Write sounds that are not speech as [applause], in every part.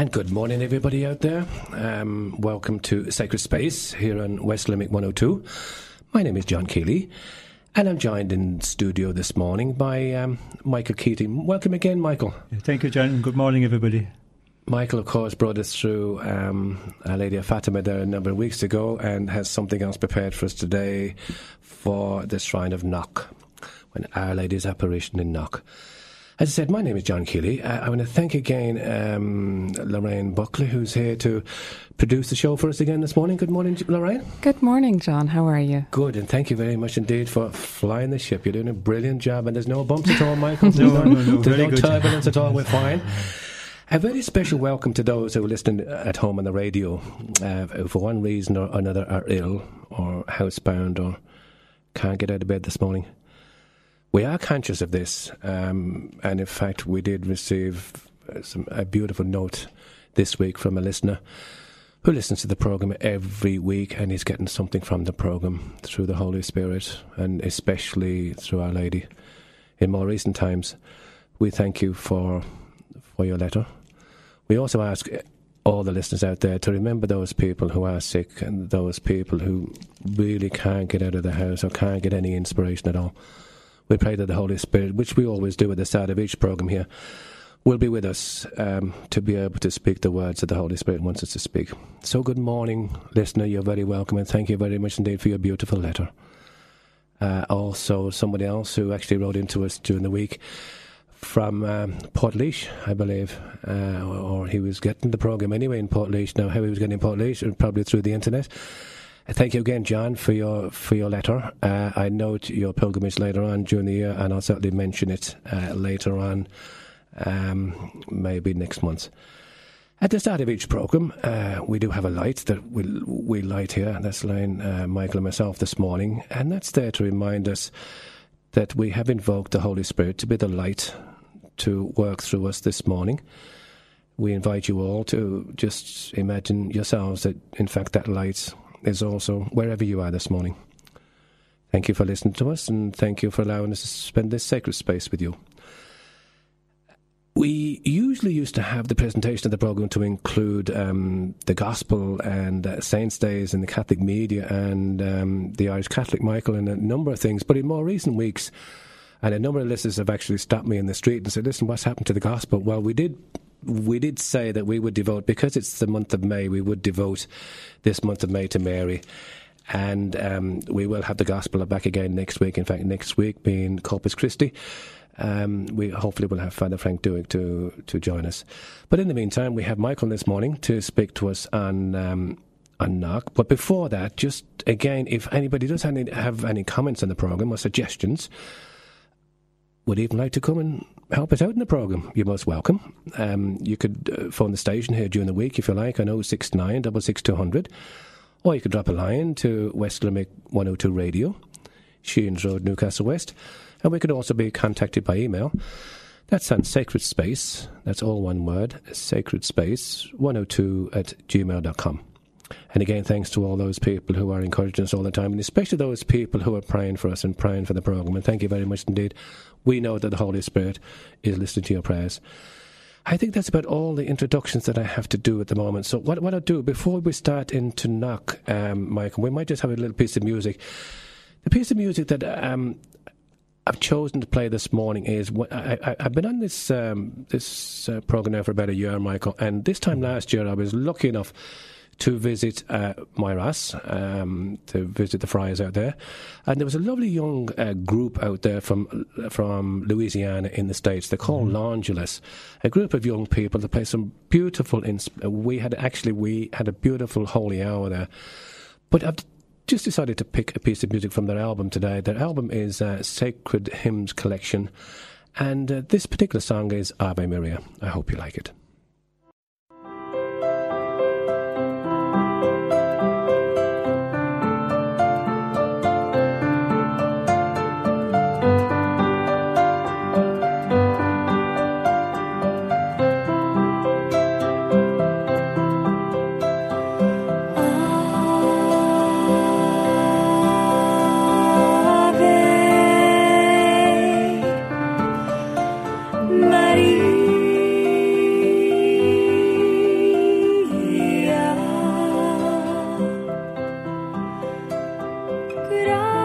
And good morning, everybody out there. Um, welcome to Sacred Space here on West Limerick 102. My name is John Keeley, and I'm joined in studio this morning by um, Michael Keating. Welcome again, Michael. Thank you, John. Good morning, everybody. Michael, of course, brought us through um, Our Lady of Fatima there a number of weeks ago and has something else prepared for us today for the Shrine of Knock, when Our Lady's apparition in Knock. As I said, my name is John Keeley. Uh, I want to thank again um, Lorraine Buckley, who's here to produce the show for us again this morning. Good morning, Lorraine. Good morning, John. How are you? Good, and thank you very much indeed for flying the ship. You're doing a brilliant job, and there's no bumps at all, Michael. [laughs] no, no, no, there's very no good. turbulence at all. We're fine. A very special welcome to those who are listening at home on the radio, uh, who for one reason or another are ill or housebound or can't get out of bed this morning. We are conscious of this, um, and in fact, we did receive uh, some, a beautiful note this week from a listener who listens to the program every week and is getting something from the program through the Holy Spirit and especially through Our Lady. In more recent times, we thank you for for your letter. We also ask all the listeners out there to remember those people who are sick and those people who really can't get out of the house or can't get any inspiration at all. We pray that the Holy Spirit, which we always do at the start of each program here, will be with us um, to be able to speak the words that the Holy Spirit wants us to speak. So, good morning, listener. You're very welcome, and thank you very much indeed for your beautiful letter. Uh, also, somebody else who actually wrote into us during the week from um, Port I believe, uh, or he was getting the program anyway in Port Now, how he was getting in Port probably through the internet. Uh, Thank you again, John, for your for your letter. Uh, I note your pilgrimage later on during the year, and I'll certainly mention it uh, later on, um, maybe next month. At the start of each program, uh, we do have a light that we we light here. That's line uh, Michael and myself this morning, and that's there to remind us that we have invoked the Holy Spirit to be the light to work through us this morning. We invite you all to just imagine yourselves that, in fact, that light is also wherever you are this morning. Thank you for listening to us, and thank you for allowing us to spend this sacred space with you. We usually used to have the presentation of the program to include um, the gospel and uh, saints' days in the Catholic media and um, the Irish Catholic Michael and a number of things. But in more recent weeks, and a number of listeners have actually stopped me in the street and said, "Listen, what's happened to the gospel?" Well, we did we did say that we would devote because it's the month of May. We would devote this month of May to Mary. And um, we will have the gospel back again next week. In fact, next week being Corpus Christi, um, we hopefully will have Father Frank Duick to to join us. But in the meantime, we have Michael this morning to speak to us on um, on knock. But before that, just again, if anybody does any, have any comments on the program or suggestions, would even like to come and help us out in the program, you're most welcome. Um, you could uh, phone the station here during the week if you like on 069 66200, or you could drop a line to West Limerick 102 Radio, Sheehan's Road, Newcastle West, and we could also be contacted by email. That's on Sacred Space, that's all one word, Sacred Space 102 at gmail.com. And again, thanks to all those people who are encouraging us all the time, and especially those people who are praying for us and praying for the program. And thank you very much indeed. We know that the Holy Spirit is listening to your prayers. I think that's about all the introductions that I have to do at the moment. So, what, what I'll do before we start into knock, um, Michael, we might just have a little piece of music. The piece of music that um, I've chosen to play this morning is I, have been on this um, this uh, program now for about a year, Michael, and this time last year I was lucky enough to visit uh, Moyross, um, to visit the friars out there. And there was a lovely young uh, group out there from from Louisiana in the States. They're called mm-hmm. A group of young people that play some beautiful. Insp- we had actually we had a beautiful holy hour there, but I've just decided to pick a piece of music from their album today. Their album is uh, Sacred Hymns Collection, and uh, this particular song is Ave Maria. I hope you like it. right.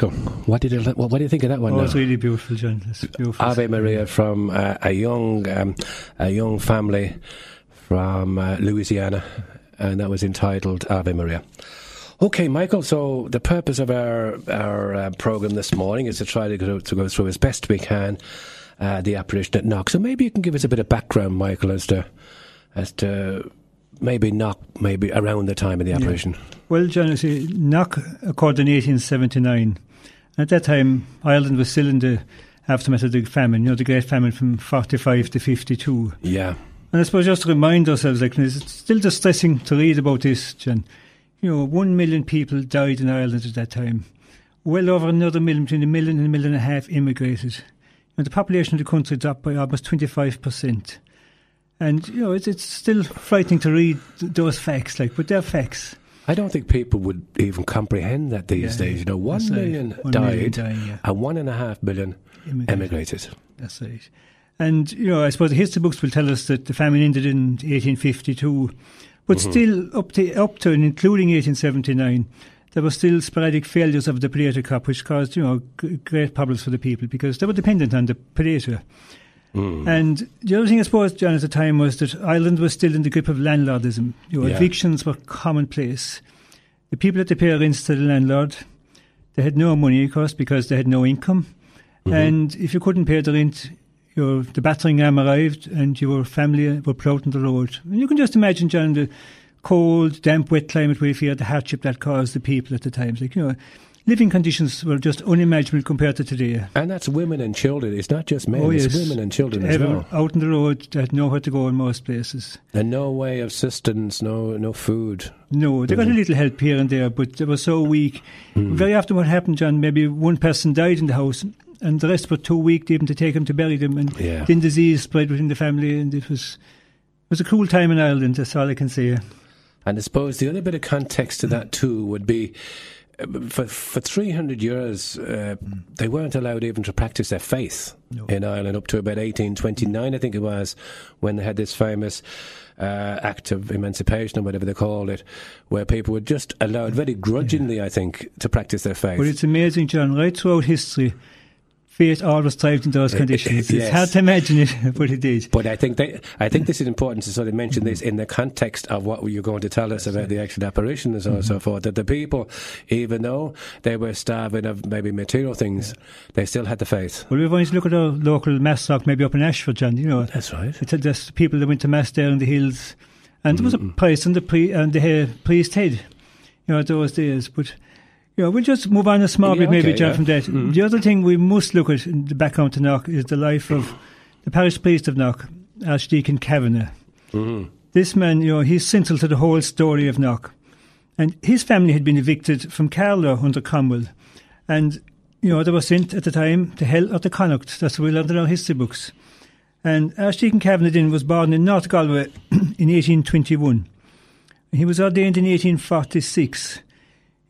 Michael. What did you what, what do you think of that one? Oh, now? it's really beautiful, John. It's beautiful. Ave Maria from uh, a young um, a young family from uh, Louisiana, and that was entitled Ave Maria. Okay, Michael. So the purpose of our our uh, program this morning is to try to go, to go through as best we can uh, the apparition at Knock. So maybe you can give us a bit of background, Michael, as to as to maybe Knock, maybe around the time of the apparition. Yeah. Well, John, see, Knock occurred in 1879. At that time, Ireland was still in the aftermath of the famine, you know, the Great Famine from 45 to 52. Yeah. And I suppose just to remind ourselves, like, it's still distressing to read about this, John. You know, one million people died in Ireland at that time. Well over another million, between a million and a million and a half immigrated. And the population of the country dropped by almost 25%. And, you know, it's, it's still frightening to read those facts, like, but they're facts. I don't think people would even comprehend that these yeah, days. You know, one million died million dying, yeah. and one and a half million emigrated. emigrated. That's right. And, you know, I suppose the history books will tell us that the famine ended in 1852, but mm-hmm. still up to, up to and including 1879, there were still sporadic failures of the potato crop, which caused, you know, g- great problems for the people because they were dependent on the potato. Mm. And the other thing, I suppose, John, at the time was that Ireland was still in the grip of landlordism. You know, yeah. evictions were commonplace. The people had to pay rents to the landlord. They had no money, of course, because they had no income. Mm-hmm. And if you couldn't pay the rent, your the battering ram arrived and your family were out on the road. And you can just imagine, John, the cold, damp, wet climate where you feel the hardship that caused the people at the time. Like, you know, living conditions were just unimaginable compared to today. And that's women and children. It's not just men. Oh, yes. It's women and children as well. Out on the road, that nowhere to go in most places. And no way of sustenance, no no food. No, they got a little help here and there, but they were so weak. Mm. Very often, what happened, John? Maybe one person died in the house, and the rest were too weak even to take him to bury them, and yeah. then disease spread within the family, and it was it was a cruel time in Ireland. That's all I can say. And I suppose the other bit of context to that too would be for for 300 years, uh, they weren't allowed even to practice their faith no. in Ireland up to about 1829, I think it was, when they had this famous uh, act of emancipation or whatever they called it, where people were just allowed very grudgingly, yeah. I think, to practice their faith. But it's amazing, John, right throughout history, fate always thrived in those conditions. yes. It's hard to imagine it, [laughs] but it did. But I think they, I think this is important to sort of mention this in the context of what you're going to tell us about the actual apparition and so on and so forth. That the people, even though they were starving of maybe material things, they still had the faith. Well, we're going to look at our local mass rock maybe up in Ashford, John. You know, That's right. it's just people that went to mass there in the hills, and there was a price on the pre and the uh, priest head, you know, those days. But know, we'll just move on a small Yeah, bit, maybe, okay, John, yeah. from that. Mm-hmm. The other thing we must look at in the background to Knock is the life of the parish priest of Knock, Archdeacon Kavanagh. Mm-hmm. This man, you know, he's central to the whole story of Knock. And his family had been evicted from Carlow under Cromwell. And, you know, they were sent at the time to hell or to Connacht. That's what we learned in our history books. And Archdeacon Kavanagh was born in North Galway [clears throat] in 1821. He was ordained in 1846.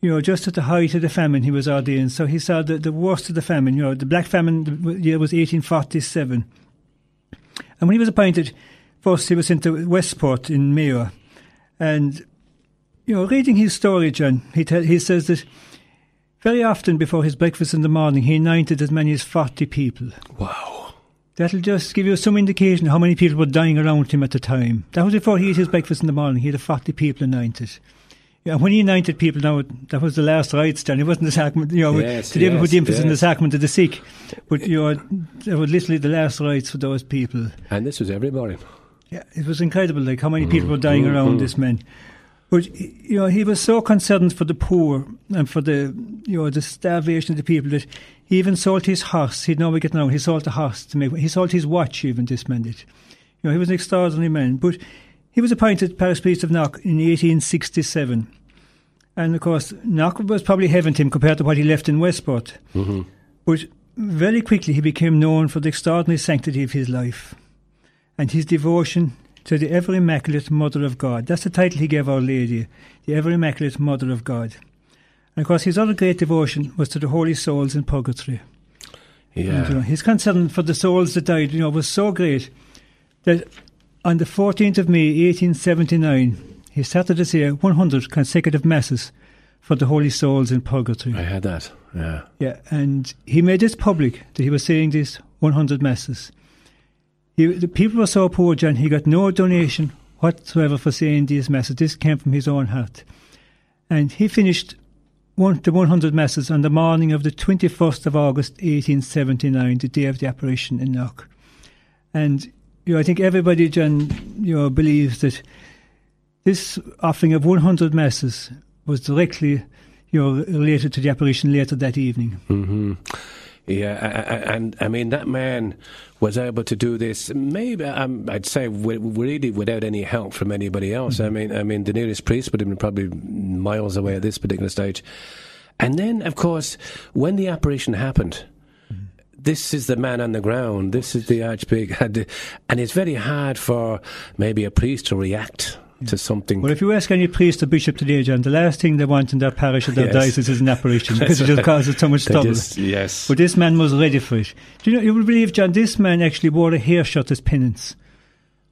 You know, just at the height of the famine, he was ordained. So he saw the, the worst of the famine. You know, the Black Famine the year was 1847. And when he was appointed, first he was sent to Westport in Mayo. And, you know, reading his story, John, he, tell, he says that very often before his breakfast in the morning, he anointed as many as 40 people. Wow. That'll just give you some indication how many people were dying around him at the time. That was before he ate his breakfast in the morning. He had 40 people anointed. Yeah, when he anointed people, now that was the last rites, John. It wasn't the sacrament. You know, Yes, today we put the emphasis on the sacrament of the sick, but you know, that was literally the last rites for those people. And this was every morning. Yeah, it was incredible, like how many people were dying mm, around mm. this man. But you know, he was so concerned for the poor and for the you know the starvation of the people that he even sold his horse. He'd know we get now. He sold the horse to make. He sold his watch. Even this man did. You know, he was an extraordinary man. But he was appointed parish priest of Knock in 1867, and of course, Knock was probably heaven to him compared to what he left in Westport. Mm-hmm. But very quickly, he became known for the extraordinary sanctity of his life and his devotion to the ever immaculate Mother of God. That's the title he gave Our Lady, the ever immaculate Mother of God. And of course, his other great devotion was to the holy souls in purgatory. Yeah. And, you know, his concern for the souls that died, you know, was so great that on the 14th of May, 1879, he started to say 100 consecutive masses for the holy souls in purgatory. I had that. Yeah. Yeah, and he made this public that he was saying these 100 masses. He, the people were so poor, John, he got no donation whatsoever for saying these masses. This came from his own heart. And he finished one, the 100 masses on the morning of the 21st of August 1879, the day of the apparition in Knock. And you know, I think everybody, John, you know, believes that this offering of 100 masses was directly you know, related to the apparition later that evening. Mm-hmm. Yeah, and I mean that man was able to do this. Maybe um, I'd say really without any help from anybody else. I mean, I mean the nearest priest would have been probably miles away at this particular stage. And then, of course, when the apparition happened, this is the man on the ground. This is the archbishop, [laughs] and it's very hard for maybe a priest to react to something. Well, if you ask any priest or bishop today, John, the last thing they want in their parish or their Yes. diocese is an apparition [laughs] because it just causes so much trouble. just- yes. But this man was ready for it. Do you know, you will believe, John, this man actually wore a hair shirt as penance.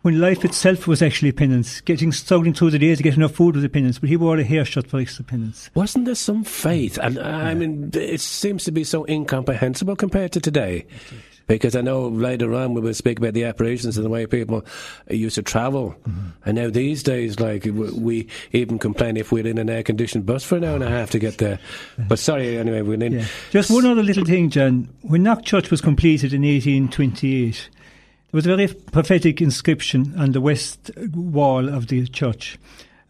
When life itself was actually penance, getting struggling through the days to get enough food was a penance, but he wore a hair for extra penance. Wasn't there some faith? And uh, I mean, it seems to be so incomprehensible compared to today. Because I know later on we will speak about the apparitions and the way people used to travel. And now these days, like, we even complain if we're in an air conditioned bus for an hour and a half to get there. But sorry, anyway, we're in. Yeah. Just one other little thing, John. When Knock Church was completed in 1828, there was a very prophetic inscription on the west wall of the church.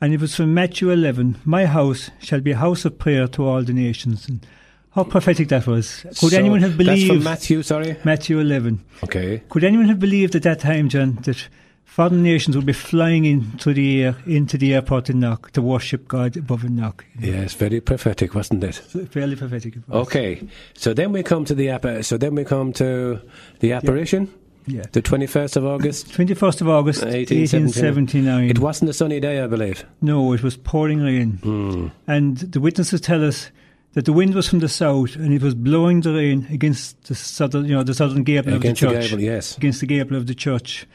And it was from Matthew 11 My house shall be a house of prayer to all the nations. And how prophetic that was. Could So anyone have believed. That's from Matthew, sorry? Matthew 11. Okay. Could anyone have believed at that time, John, that foreign nations would be flying into the air, into the airport in Knock to worship God above in Knock? Yes, very prophetic, wasn't it? Fairly prophetic. it was. Okay. So then we come to the appa- so then we come to the apparition, Yeah. the 21st of August. 21st of August, 1879. It wasn't a sunny day, I believe. No, it was pouring rain. Hmm. And the witnesses tell us that the wind was from the south and it was blowing the rain against the southern, you know, the southern gable Against of the the church. gable, yes. Against the gable of the church.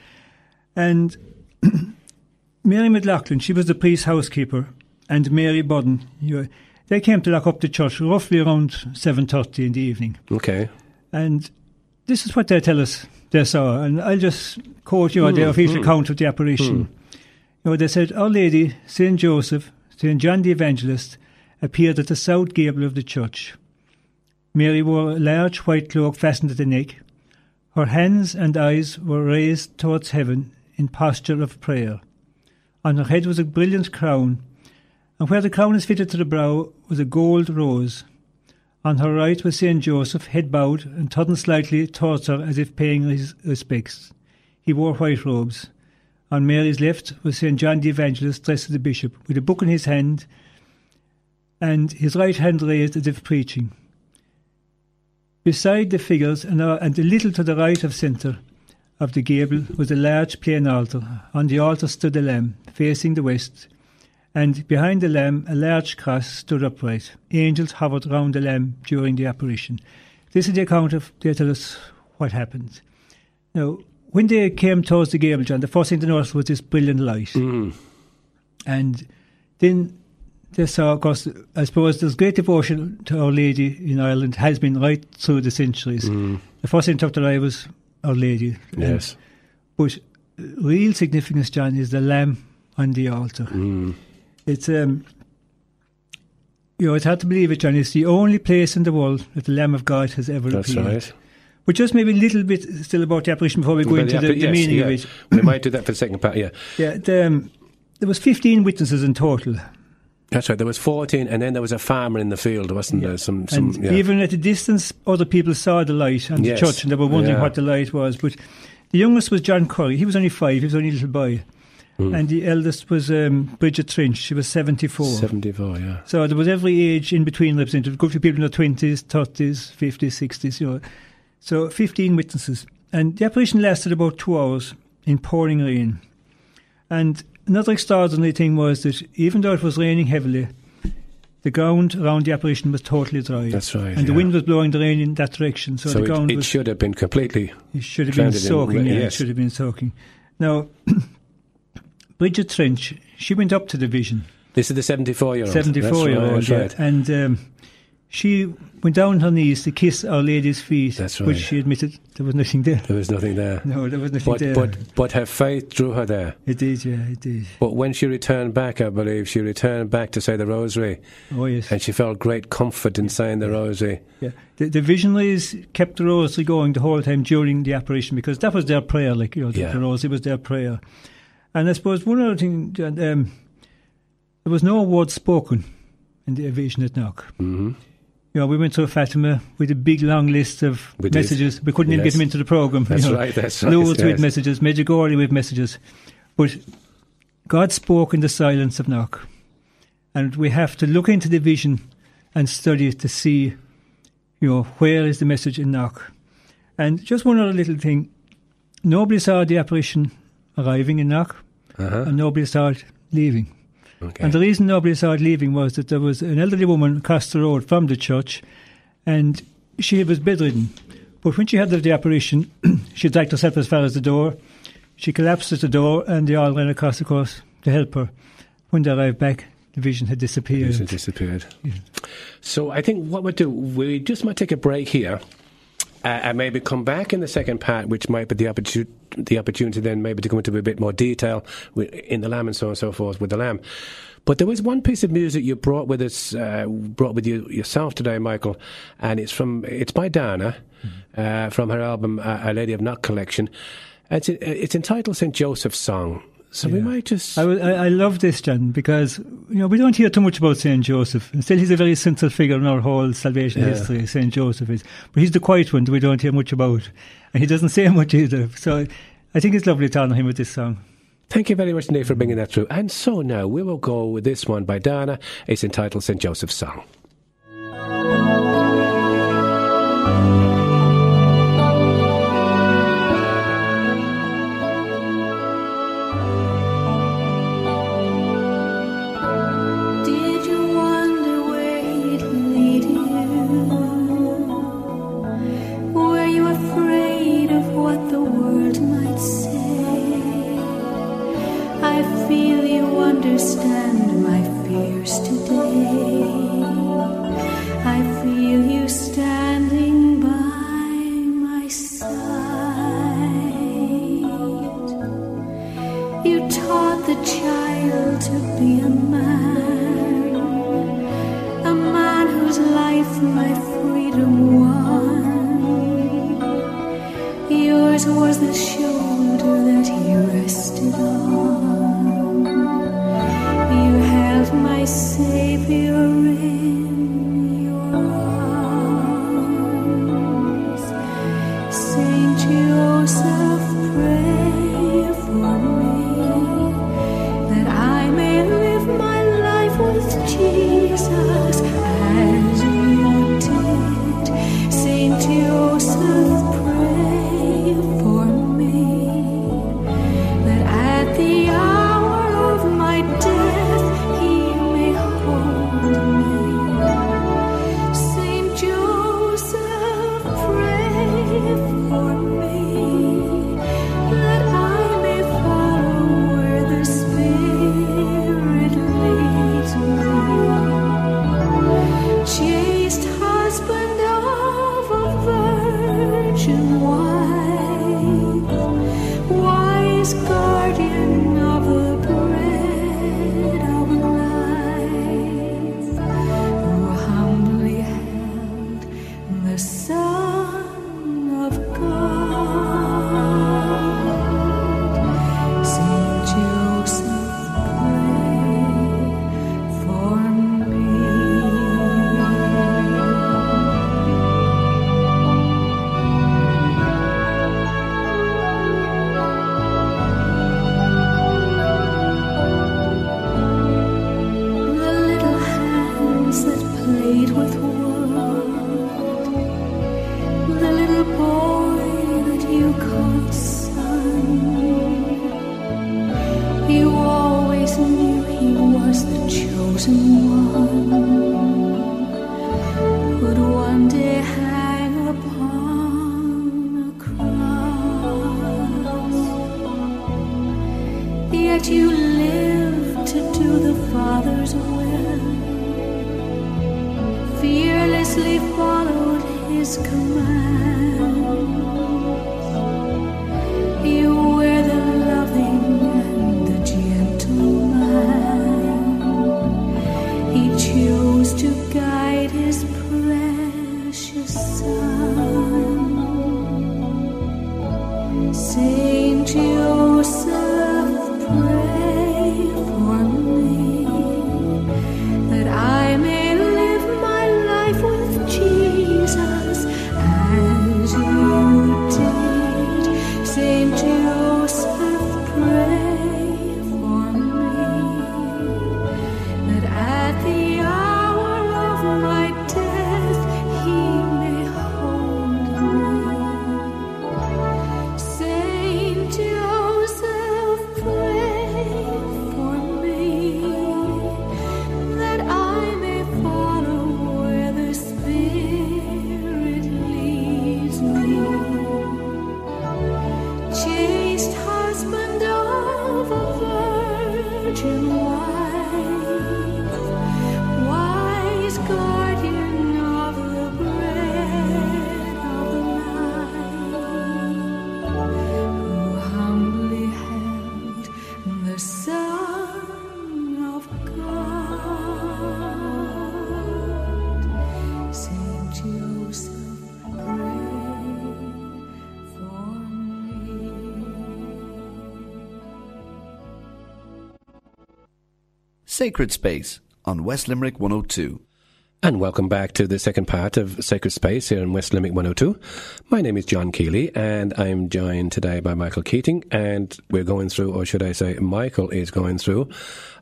And [clears throat] Mary McLaughlin, she was the priest's housekeeper, and Mary Budden, you they came to lock up the church roughly around 7.30 in the evening. Okay. And this is what they tell us they er saw, and I'll just quote you know, the mm, official mm, account of the apparition. Mm. You know, they said, Our Lady, Saint Joseph, Saint John the Evangelist appeared at the south gable of the church. Mary wore a large white cloak fastened at the neck. Her hands and eyes were raised towards heaven in posture of prayer. On her head was a brilliant crown, and where the crown is fitted to the brow was a gold rose. On her right was Saint Joseph, head bowed and turning slightly towards her as if paying his respects. He wore white robes. On Mary's left was St. John the Evangelist, dressed as a bishop, with a book in his hand and his right hand raised as if preaching. Beside the figures and, uh, a little to the right of centre of the gable was a large plain altar. On the altar stood a lamb, facing the west, and behind the lamb a large cross stood upright. Angels hovered round the lamb during the apparition. This is the account of, they tell us what happened. Now, when they came towards the gable, John, the first thing they noticed was this brilliant light. Mm. And then they saw, of course, I suppose there's great devotion to Our Lady in Ireland, has been right through the centuries. Mm. The first thing their eye was Our Lady. Yes. But real significance, John, is the lamb on the altar. Mm. It's, um, you know, it's hard to believe it, John. It's the only place in the world that the Lamb of God has ever That's appeared. right. But just maybe a little bit still about the apparition before we go Well, into the, yeah, the yes, meaning yeah. of it. we might do that for the second part. Yeah, [coughs] Yeah, the, um, there was 15 witnesses in total. that's right. There was fourteen, and then there was a farmer in the field, wasn't Yeah. there? Some, some. and yeah. even at a distance, other people saw the light and Yes. the church and they were wondering what the light was. But the youngest was John Curry. He was only five. He was only a little boy. Mm. And the eldest was um, Bridget Trench. She was 74. Seventy-four. Yeah. So there was every age in between represented. A couple of people in their 20s, 30s, 50s, 60s, you know. So 15 witnesses. And the apparition lasted about two hours in pouring rain. And another extraordinary thing was that even though it was raining heavily, the ground around the apparition was totally dry. That's right. and the wind was blowing the rain in that direction. So, So the ground it, it was. should have been completely. It should have been it in soaking, yeah, yes. it should have been soaking. Now, [clears throat] Bridget Trench, she went up to the vision, This is the seventy-four-year-old. 74 year old, yeah, right. and um, she went down on her knees to kiss Our Lady's feet, That's which she admitted there was nothing there. There was nothing there. No, there was nothing But, there. but but her faith drew her there. it did, yeah, it did. But when she returned back, I believe she returned back to say the rosary, Oh, yes. and she felt great comfort in saying the rosary. Yeah. The, the visionaries kept the rosary going the whole time during the apparition because that was their prayer, like, you know, Yeah. the rosary was their prayer. And I suppose one other thing, um, there was no word spoken in the vision at Knock. hmm You know, we went to Fatima with a big long list of We did. messages. We couldn't even get them into the program. That's you know. right. That's right. Loads yes. with messages, Medjugorje with messages. But God spoke in the silence of Knock. And we have to look into the vision and study it to see, you know, where is the message in Knock. And just one other little thing. Nobody saw the apparition arriving in Knock, Uh-huh. and nobody it leaving. Okay. And the reason nobody it leaving was that there was an elderly woman across the road from the church, and she was bedridden. But when she had the apparition, [clears throat] she dragged herself as far as the door. She collapsed at the door, and they all ran across the course to help her. When they arrived back, the vision had disappeared. It disappeared. Yeah. So I think what we'll do, we just might take a break here. Uh, and maybe come back in the second part, which might be the opportunity, the opportunity then maybe to go into a bit more detail in the lamb and so on and so forth with the lamb. But there was one piece of music you brought with us, uh, brought with you yourself today, Michael, and it's from it's by Dana, uh, from her album uh, "A Lady of Knock" collection. It's it's entitled Saint Joseph's Song. So we might just I, I, I love this, John, because you know we don't hear too much about Saint Joseph. And still, he's a very central figure in our whole salvation Yeah. history. Saint Joseph is, but he's the quiet one that we don't hear much about, and he doesn't [laughs] say much either. So, I think it's lovely to honour him with this song. Thank you very much, Nate, for bringing that through. And so now we will go with this one by Dana. It's entitled St. Joseph's Song. Sacred Space on West Limerick 102. And welcome back to the second part of Sacred Space here in West Limerick 102. My name is John Keeley, and I'm joined today by Michael Keating, and we're going through, or should I say, Michael is going through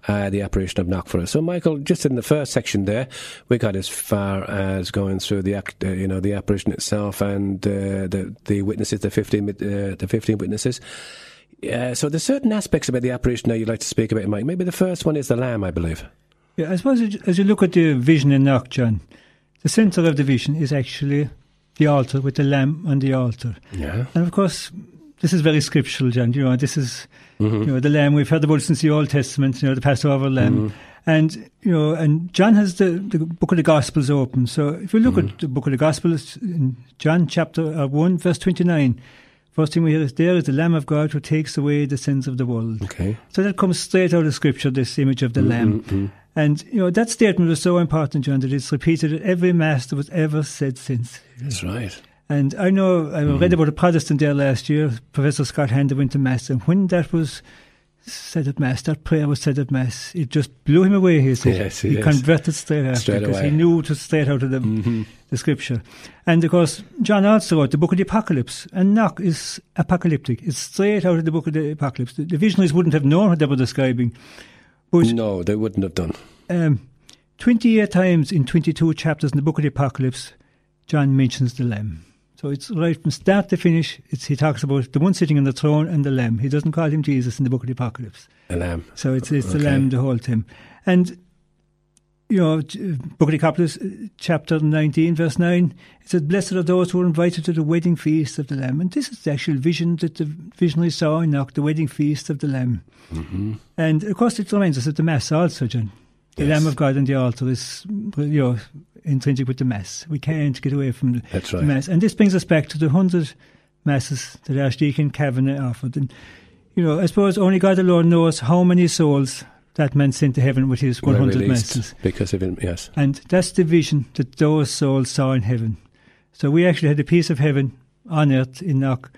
uh, the apparition of Knockford. So, Michael, just in the first section there, we got as far as going through the act, uh, you know, the apparition itself and uh, the the witnesses, the fifteen, uh, the fifteen witnesses. Uh, so, there's certain aspects about the apparition that you'd like to speak about, Mike. Maybe the first one is the lamb, I believe. Yeah, I suppose as you- look at the vision in Knock, John, the centre of the vision is actually the altar with the lamb on the altar. Yeah. And of course, this is very scriptural, John. You know, this is Mm-hmm. you know the lamb. We've heard about it since the Old Testament. You know, the Passover lamb, Mm-hmm. and you know, and John has the, the book of the Gospels open. So if you look Mm-hmm. at the book of the Gospels in John chapter uh, one, verse twenty nine, First thing we hear is there is the Lamb of God who takes away the sins of the world. Okay. So that comes straight out of Scripture, this image of the mm, mm, Lamb. Mm-hmm. And, you know, that statement was so important, John, that it's repeated at every Mass that was ever said since. That's right. And I know, I mm. read about a Protestant there last year, Professor Scott Hahn went to Mass, and when that was said at Mass, that prayer was said at Mass, it just blew him away, he said. Yes, he yes. converted straight after, Straight because away. he knew it straight out of the, Mm-hmm. the Scripture. And of course, John also wrote the book of the Apocalypse, and Knock is apocalyptic. It's straight out of the book of the Apocalypse. The, the visionaries wouldn't have known what they were describing. But No, they wouldn't have done. um, 28 times in 22 chapters in the book of the Apocalypse, John mentions the Lamb. So it's right from start to finish. It's, he talks about the one sitting on the throne and the Lamb. He doesn't call him Jesus in the book of the Apocalypse. A lamb. So it's, it's the Lamb the whole time. And, you know, book of the Apocalypse, uh, chapter 19, verse 9, it says, Blessed are those who are invited to the wedding feast of the Lamb. And this is the actual vision that the visionary saw in Knock, the wedding feast of the Lamb. Mm-hmm. And of course, it reminds us of the Mass also, John. The Yes. Lamb of God on the altar is, you know, intrinsic with the Mass. We can't get away from the, That's the. Mass. And this brings us back to the 100 Masses that Archdeacon Kavanagh offered. And, you know, I suppose only God alone knows how many souls that man sent to heaven with his 100 released Masses. Because of him, yes. And that's the vision that those souls saw in heaven. So we actually had a piece of heaven on earth in Knock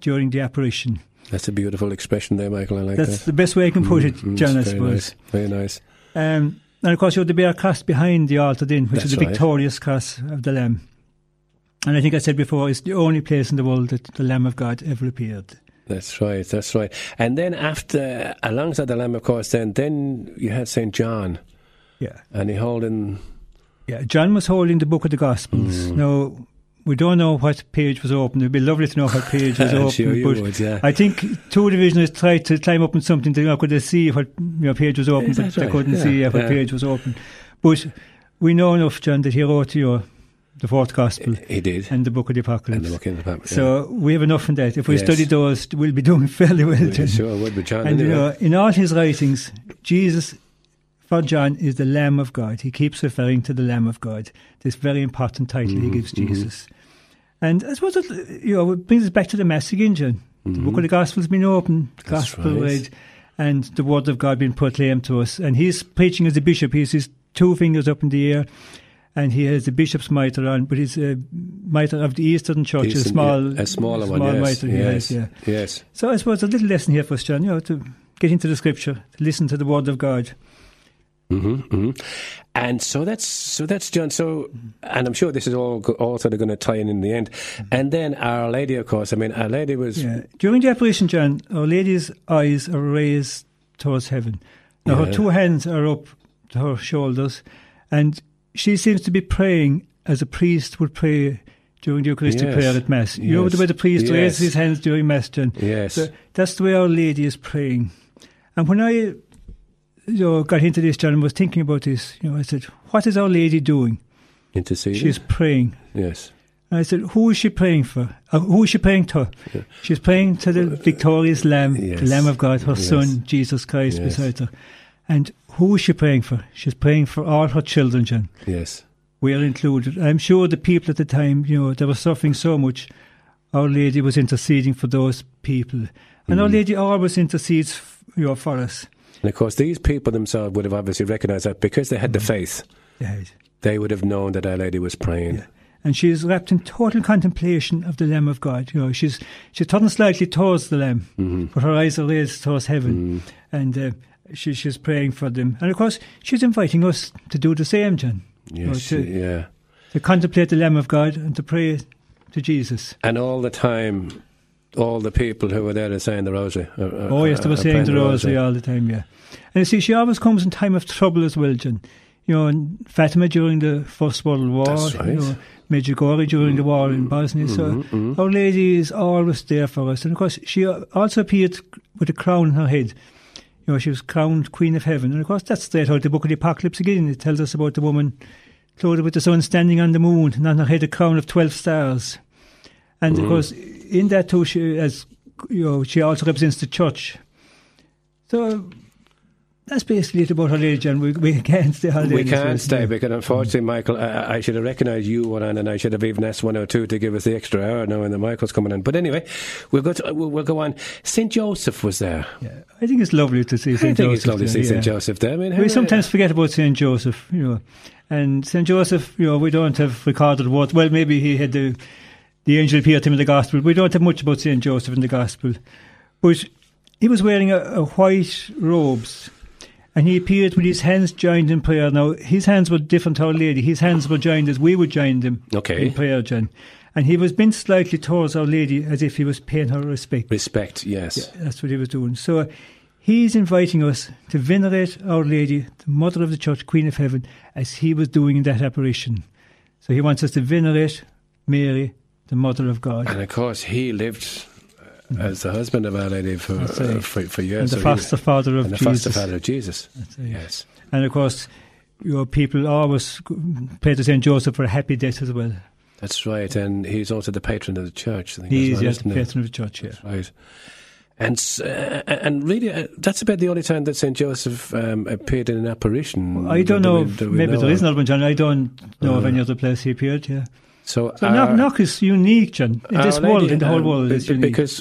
during the apparition. That's a beautiful expression there, Michael. I like that. That's that. the best way I can put it, Mm, John, I it's very suppose. nice. Very nice. Um, and of course, you have the bear cross behind the altar, then, which That's is the right. victorious cross of the Lamb. And I think I said before, it's the only place in the world that the Lamb of God ever appeared. That's right. That's right. And then after, alongside the lamb, of course, then then you had Saint John, Yeah. and he holding. Yeah. John was holding the book of the Gospels. Mm. Now, we don't know what page was open. It would be lovely to know what page was [laughs] open. sure but would, yeah. I think two divisioners tried to climb up on something to you know, could see what you know, page was open, Is but they right? couldn't Yeah, see what yeah. page was open. But we know enough, John, that he wrote you the fourth Gospel He did. and the book of the Apocalypse. And the book in the Bible. So we have enough in that. If we Yes. study those, we'll be doing [laughs] fairly well. yeah. John. sure would be John. And you know, in all his writings, Jesus, for John, is the Lamb of God. He keeps referring to the Lamb of God. This very important title Mm-hmm, he gives Jesus. And I suppose it, you know, it brings us back to the Mass again, John. The book of the Gospel's been open, the Mm-hmm. That's Gospel right. read, and the Word of God being proclaimed to us. And he's preaching as a bishop. He has his two fingers up in the air. And he has the bishop's mitre on, but he's a mitre of the Eastern Church, a small, yeah, a smaller small one. Yes. mitre yes. has, yeah. Yes. So I suppose a little lesson here for us, John, you know, to get into the scripture, to listen to the word of God. Hmm hmm And so that's so that's John. So, and I'm sure this is all all sort of going to tie in in the end. And then Our Lady, of course. I mean, Our Lady was Yeah. During the apparition, John, Our Lady's eyes are raised towards heaven. Now her two hands are up to her shoulders, and she seems to be praying as a priest would pray during the Eucharistic Yes. prayer at Mass. You know Yes. the way the priest Yes. raises his hands during Mass, John? yes, So that's the way Our Lady is praying. And when I you know, got into this, John, and was thinking about this, you know, I said, what is Our Lady doing? interceding. She's praying. yes, And I said, who is she praying for? Uh, who is she praying to? Yeah. She's praying to the victorious Lamb, Yes. the Lamb of God, her Yes. Son, Jesus Christ, Yes. beside her. And who is she praying for? She's praying for all her children, John. yes, We are included. I'm sure the people at the time, you know, they were suffering so much. Our Lady was interceding for those people. And Mm. Our Lady always intercedes, f- you know, for us. And of course these people themselves would have obviously recognised that because they had the faith, Yeah. they would have known that Our Lady was praying. Yeah. And she's wrapped in total contemplation of the Lamb of God. You know, she's she's turning slightly towards the Lamb, Mhm. but her eyes are raised towards heaven, Mm. and uh, she, she's praying for them. And of course, she's inviting us to do the same, John, Yes, to- yeah. to contemplate the Lamb of God and to pray to Jesus. And all the time, all the people who were there to saying the rosary. uh, uh, Oh yes, they were uh, saying the rosary all the time, yeah. And you see, she always comes in time of trouble as well, John. You know, in Fatima during the First World War, That's you right. know, Medjugorje during the war in Bosnia. So mhm. Our Lady is always there for us. And of course, she also appeared with a crown on her head. You know, she was crowned Queen of Heaven. And of course, that's straight out of the book of the Apocalypse again. It tells us about the woman clothed with the sun standing on the moon, and on her head a crown of 12 stars. And Mm. of course, in that too, she, as, you know, she also represents the church. So, that's basically it about Our Lady, John. We, we can't stay. We can't stay yeah. because, unfortunately, Michael, I, I should have recognised you one and I should have even asked 102 to give us the extra hour knowing the Michael's coming in. But anyway, we'll go. To, we'll, we'll go on. Saint Joseph was there. Yeah, I think it's lovely to see I St. think Joseph. it's lovely to see there, Saint. Joseph there. I mean, We sometimes forget about St. Joseph, you know. And St. Joseph, you know, we don't have recorded what, well, maybe he had the, the angel appeared to him in the Gospel. We don't have much about St. Joseph in the Gospel. But he was wearing a, a white robes and he appeared with his hands joined in prayer. Now, his hands were different to Our Lady. His hands were joined as we would join them Okay. in prayer, John. And he was bent slightly towards Our Lady as if he was paying her respect. respect. Yes. That's what he was doing. So he's inviting us to venerate Our Lady, the Mother of the Church, Queen of Heaven, as he was doing in that apparition. So he wants us to venerate Mary, the Mother of God. And of course, he lived uh, as the husband of Our Lady for uh, for, for and years. the so foster father of and the Jesus. foster father of Jesus. Yes. And of course, your people always pray to St. Joseph for a happy death as well. That's right, and he's also the patron of the church. I think He is well, yes, the patron of the church, yeah. That's right. And uh, and really, uh, that's about the only time that Saint Joseph um, appeared in an apparition. I don't know, we- if- maybe know there is another one, John. I don't know of Uh, any other place he appeared, yeah. So, So uh, Knock, Knock is unique, John. In this Our world, in the whole um, world, unique. because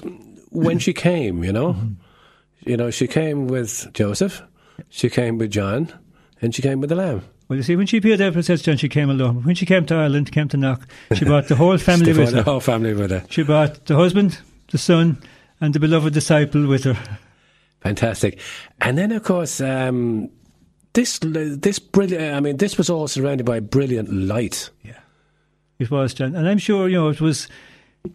when she came, you know, Mm-hmm. you know, she came with Joseph, she came with John, and she came with the Lamb. Well, you see, when she appeared there, Princess John, she came alone. When she came to Ireland, came to Knock, she brought the whole [laughs] family with her. the whole family with her. She brought the husband, the son, and the beloved disciple with her. Fantastic. And then, of course, um, this this brilliant. I mean, this was all surrounded by brilliant light. It was, John. And I'm sure, you know, it was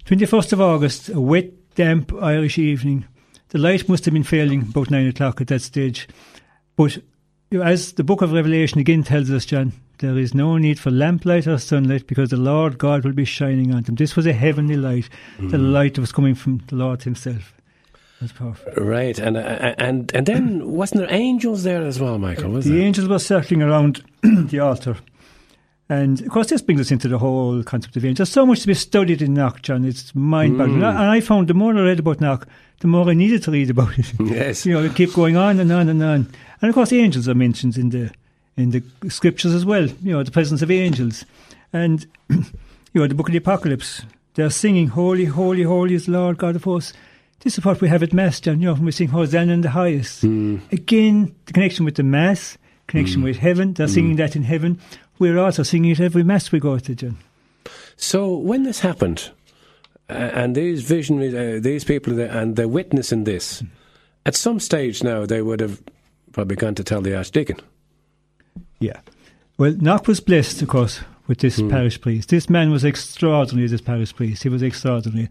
21st of August, a wet, damp Irish evening. The light must have been failing about nine o'clock at that stage. But you know, as the book of Revelation again tells us, John, there is no need for lamplight or sunlight because the Lord God will be shining on them. This was a heavenly light, the light that was coming from the Lord Himself. That's powerful. Right, and uh, and and then wasn't there angels there as well, Michael? Was the there? angels were circling around [clears throat] the altar. And of course, this brings us into the whole concept of angels. There's so much to be studied in Knock, John. It's mind boggling. Mm. And I found the more I read about Knock, the more I needed to read about it. [laughs] Yes. you know, it kept going on and on and on. And of course, angels are mentioned in the in the scriptures as well. You know, the presence of angels, and [clears throat] you know, the book of the Apocalypse. They're singing, "Holy, holy, holy is the Lord God of hosts." This is what we have at Mass, John. You know, when we sing Hosanna in the highest. Hmm. Again, the connection with the Mass, connection hmm. with heaven. They're singing hmm. that in heaven. We're also singing it every Mass we go to, John. So when this happened, uh, and these visionaries, uh, these people, and they're witnessing this, at some stage now they would have probably gone to tell the archdeacon. Yeah. Well, Knock was blessed, of course, with this parish priest. This man was extraordinary, this parish priest. He was extraordinary.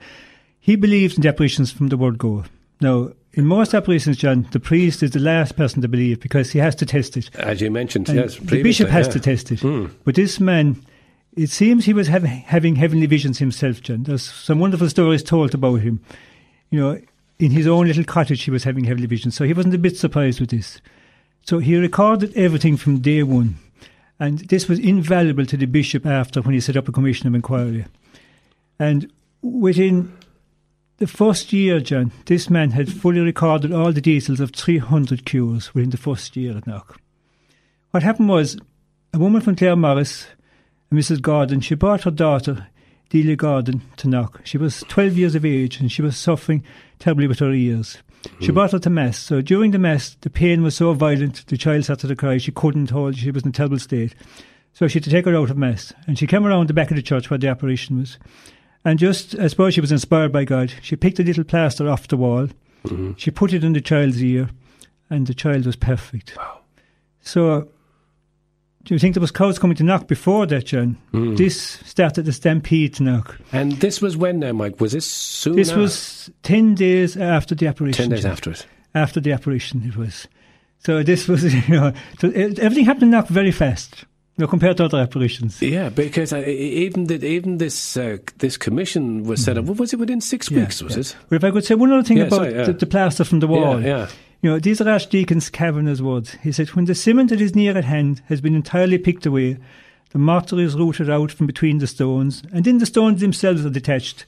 He believed in the apparitions from the word go. Now, in most apparitions, John, the priest is the last person to believe because he has to test it. As you mentioned, And yes, the bishop has yeah. to test it. Mm. But this man, it seems he was hav- having heavenly visions himself, John. There's some wonderful stories told about him. You know, in his own little cottage, he was having heavenly visions. So he wasn't a bit surprised with this. So he recorded everything from day one. And this was invaluable to the bishop after when he set up a commission of inquiry. And within the first year, John, this man had fully recorded all the details of 300 cures within the first year at Knock. What happened was a woman from Claremorris, Mrs. Gordon, she brought her daughter, Delia Gordon, to Knock. She was 12 years of age and she was suffering terribly with her ears. She hmm. brought her to Mass. So during the Mass, the pain was so violent, the child started to cry. She couldn't hold, she was in a terrible state. So she had to take her out of Mass. And she came around the back of the church where the apparition was. And just, I suppose she was inspired by God, she picked a little plaster off the wall, she put it in the child's ear, and the child was perfect. So, do you think there was crowds coming to Knock before that, John? Mm. This started the stampede to Knock. And this was when now, Mike? Was this soon? This after? was 10 days after the apparition. ten days John. after it. After the apparition, it was. So this was, [laughs] you know, so everything happened in Knock very fast, know, compared to other apparitions. Yeah, because uh, even the, even this uh, this commission was set up. What was it within six Mm-hmm. Yeah, weeks? Was yeah. it? But if I could say one other thing Yeah, about sorry, the, the plaster from the wall. Yeah. You know, these are Archdeacon's Kavanagh's words. He said, When the cement that is near at hand has been entirely picked away, the mortar is rooted out from between the stones, and then the stones themselves are detached.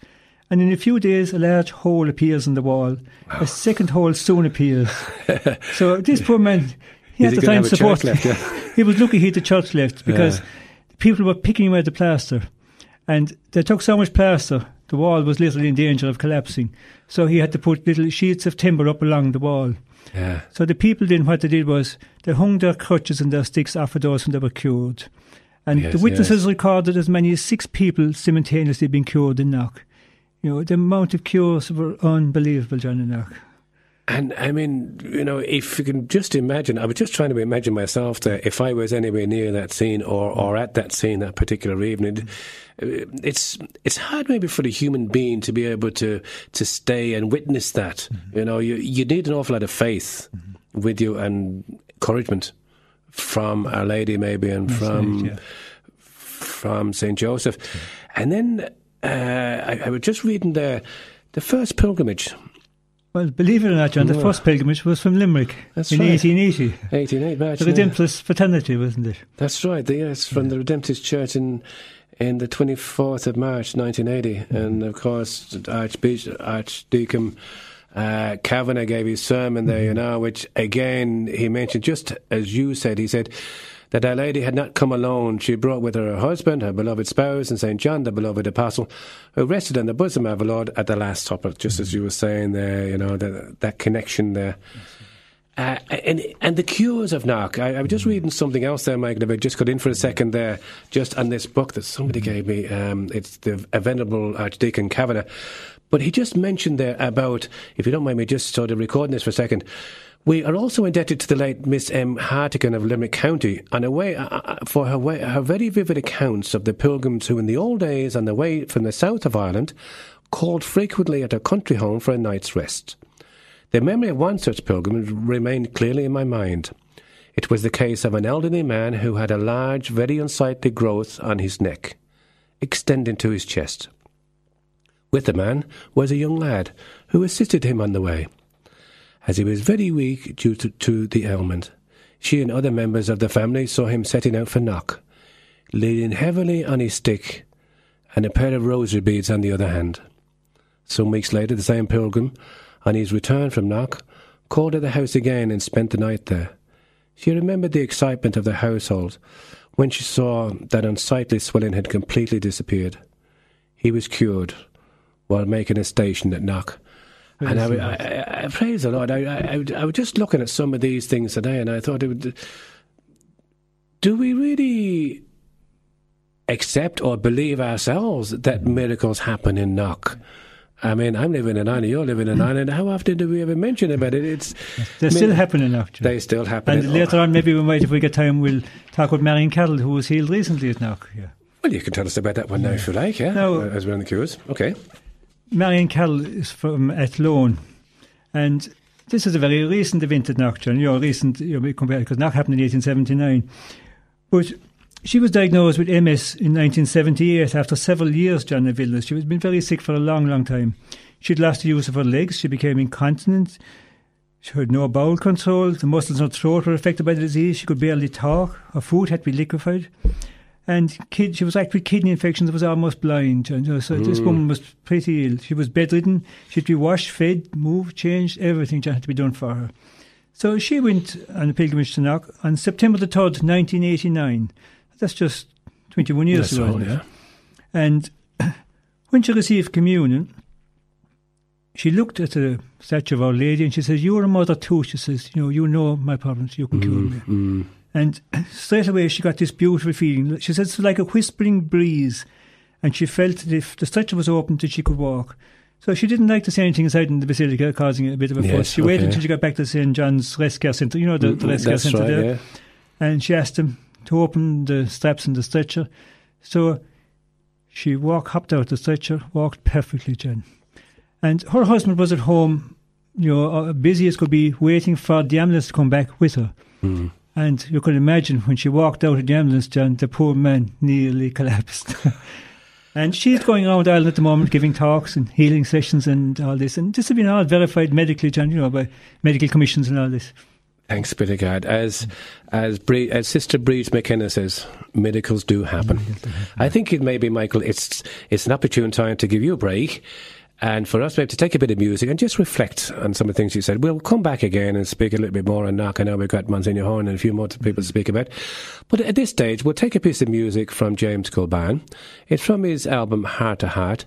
And in a few days, a large hole appears in the wall. A second hole soon appears. [laughs] so this poor man, he had to find support. left, yeah? [laughs] he was lucky he had the church left because Yeah. people were picking away the plaster, and they took so much plaster, the wall was literally in danger of collapsing. So he had to put little sheets of timber up along the wall. Yeah. So the people then what they did was they hung their crutches and their sticks off of those when they were cured. And Yes, the witnesses yes. recorded as many as six people simultaneously being cured in Knock. You know, the amount of cures were unbelievable, John in Knock. And I mean, you know, if you can just imagine, I was just trying to imagine myself that if I was anywhere near that scene or, or at that scene that particular evening. uh, It's it's hard maybe for the human being to be able to to stay and witness that. You know, you you need an awful lot of faith with you and encouragement from Our Lady maybe and from yeah. from Saint Joseph, and then uh, I, I was just reading the the first pilgrimage, Well, believe it or not, John, the Yeah. first pilgrimage was from Limerick That's in right. 1880. eighteen eight March. The yeah. Redemptorist Fraternity, wasn't it? That's right. the- Yes, from the Redemptorist Church in in the twenty fourth of March, nineteen eighty, and of course Archbishop Archdeacon. Uh, Kavanagh gave his sermon there, you know, which again he mentioned, just as you said, he said that Our Lady had not come alone. She brought with her her husband, her beloved spouse, and St. John, the beloved apostle, who rested on the bosom of our Lord at the Last Supper, just as you were saying there, you know, that, that connection there. Uh, and and the cures of Knock. I, I was just reading something else there, Mike. If I just got in for a second there, just on this book that somebody gave me. Um, it's the Venerable Archdeacon Kavanagh. But he just mentioned there about, if you don't mind me just sort of recording this for a second, we are also indebted to the late Miss M. Hartigan of Limerick County on a way, uh, uh, for her, way, her very vivid accounts of the pilgrims who, in the old days, on the way from the south of Ireland, called frequently at her country home for a night's rest. The memory of one such pilgrim remained clearly in my mind. It was the case of an elderly man who had a large, very unsightly growth on his neck, extending to his chest. With the man was a young lad who assisted him on the way. As he was very weak due to, to the ailment, she and other members of the family saw him setting out for Knock, leaning heavily on his stick and a pair of rosary beads on the other hand. Some weeks later, the same pilgrim, on his return from Knock, called at the house again and spent the night there. She remembered the excitement of the household when she saw that unsightly swelling had completely disappeared. He was cured while making a station at Knock. And I, I, I, praise the Lord. I, I, I was just looking at some of these things today, and I thought, it would, do we really accept or believe ourselves that miracles happen in Knock? I mean, I'm living in Ireland, you're living in Ireland. How often do we ever mention about it? It's They're still happening now. John. they still happen. and later on, maybe we might, if we get time, we'll talk with Marion Carroll, who was healed recently at Knock. Yeah. Well, you can tell us about that one now if you like, yeah. No. Uh, as we're on the cures, okay. Marion Carroll is from Athlone, and this is a very recent event at John. You know, recent, you know, compared because Knock happened in 1879. But she was diagnosed with MS in 1978 after several years, John, of illness. She had been very sick for a long, long time. She'd lost the use of her legs. She became incontinent. She had no bowel control. The muscles in her throat were affected by the disease. She could barely talk. Her food had to be liquefied. And kid, she was actually with kidney infections. Was almost blind. And, you know, so this woman was pretty ill. She was bedridden. She had to be washed, fed, moved, changed. Everything had to be done for her. So she went on a pilgrimage to Knock on September the 3rd, 1989. That's just 21 years That's ago. all, yeah. And [clears throat] when she received communion, she looked at the statue of Our Lady and she says, You're a mother too. She says, You know, you know my problems, you can cure me. Mm. And straight away she got this beautiful feeling. She said it's like a whispering breeze. And she felt that if the stretcher was open, that she could walk. So she didn't like to say anything inside in the basilica, causing a bit of a Yes, fuss. She waited okay. until she got back to St. John's Rest Care Centre, you know, the, the Care That's Centre right, there yeah. and she asked him to open the straps in the stretcher. So she walked, hopped out the stretcher, walked perfectly, Jen. And her husband was at home, you know, uh, busy as could be, waiting for the ambulance to come back with her. Hmm. And you can imagine when she walked out of the ambulance, John, the poor man nearly collapsed. [laughs] and she's going around Ireland at the moment giving talks and healing sessions and all this. And this has been all verified medically, John, you know, by medical commissions and all this. Thanks be to God. As as Bree, as Sister Briege McKenna says, miracles do happen. I think it may be, Michael. It's it's an opportune time to give you a break. And for us maybe to take a bit of music and just reflect on some of the things you said. We'll come back again and speak a little bit more on Knock. I know we've got Monsignor Horan and a few more people to speak about. But at this stage, we'll take a piece of music from James Colban. It's from his album Heart to Heart.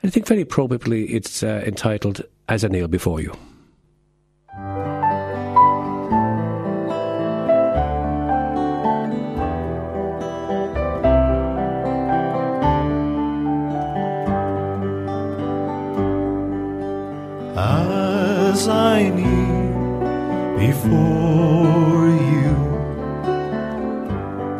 And I think very probably it's uh, entitled As I Kneel Before You. As I kneel before you,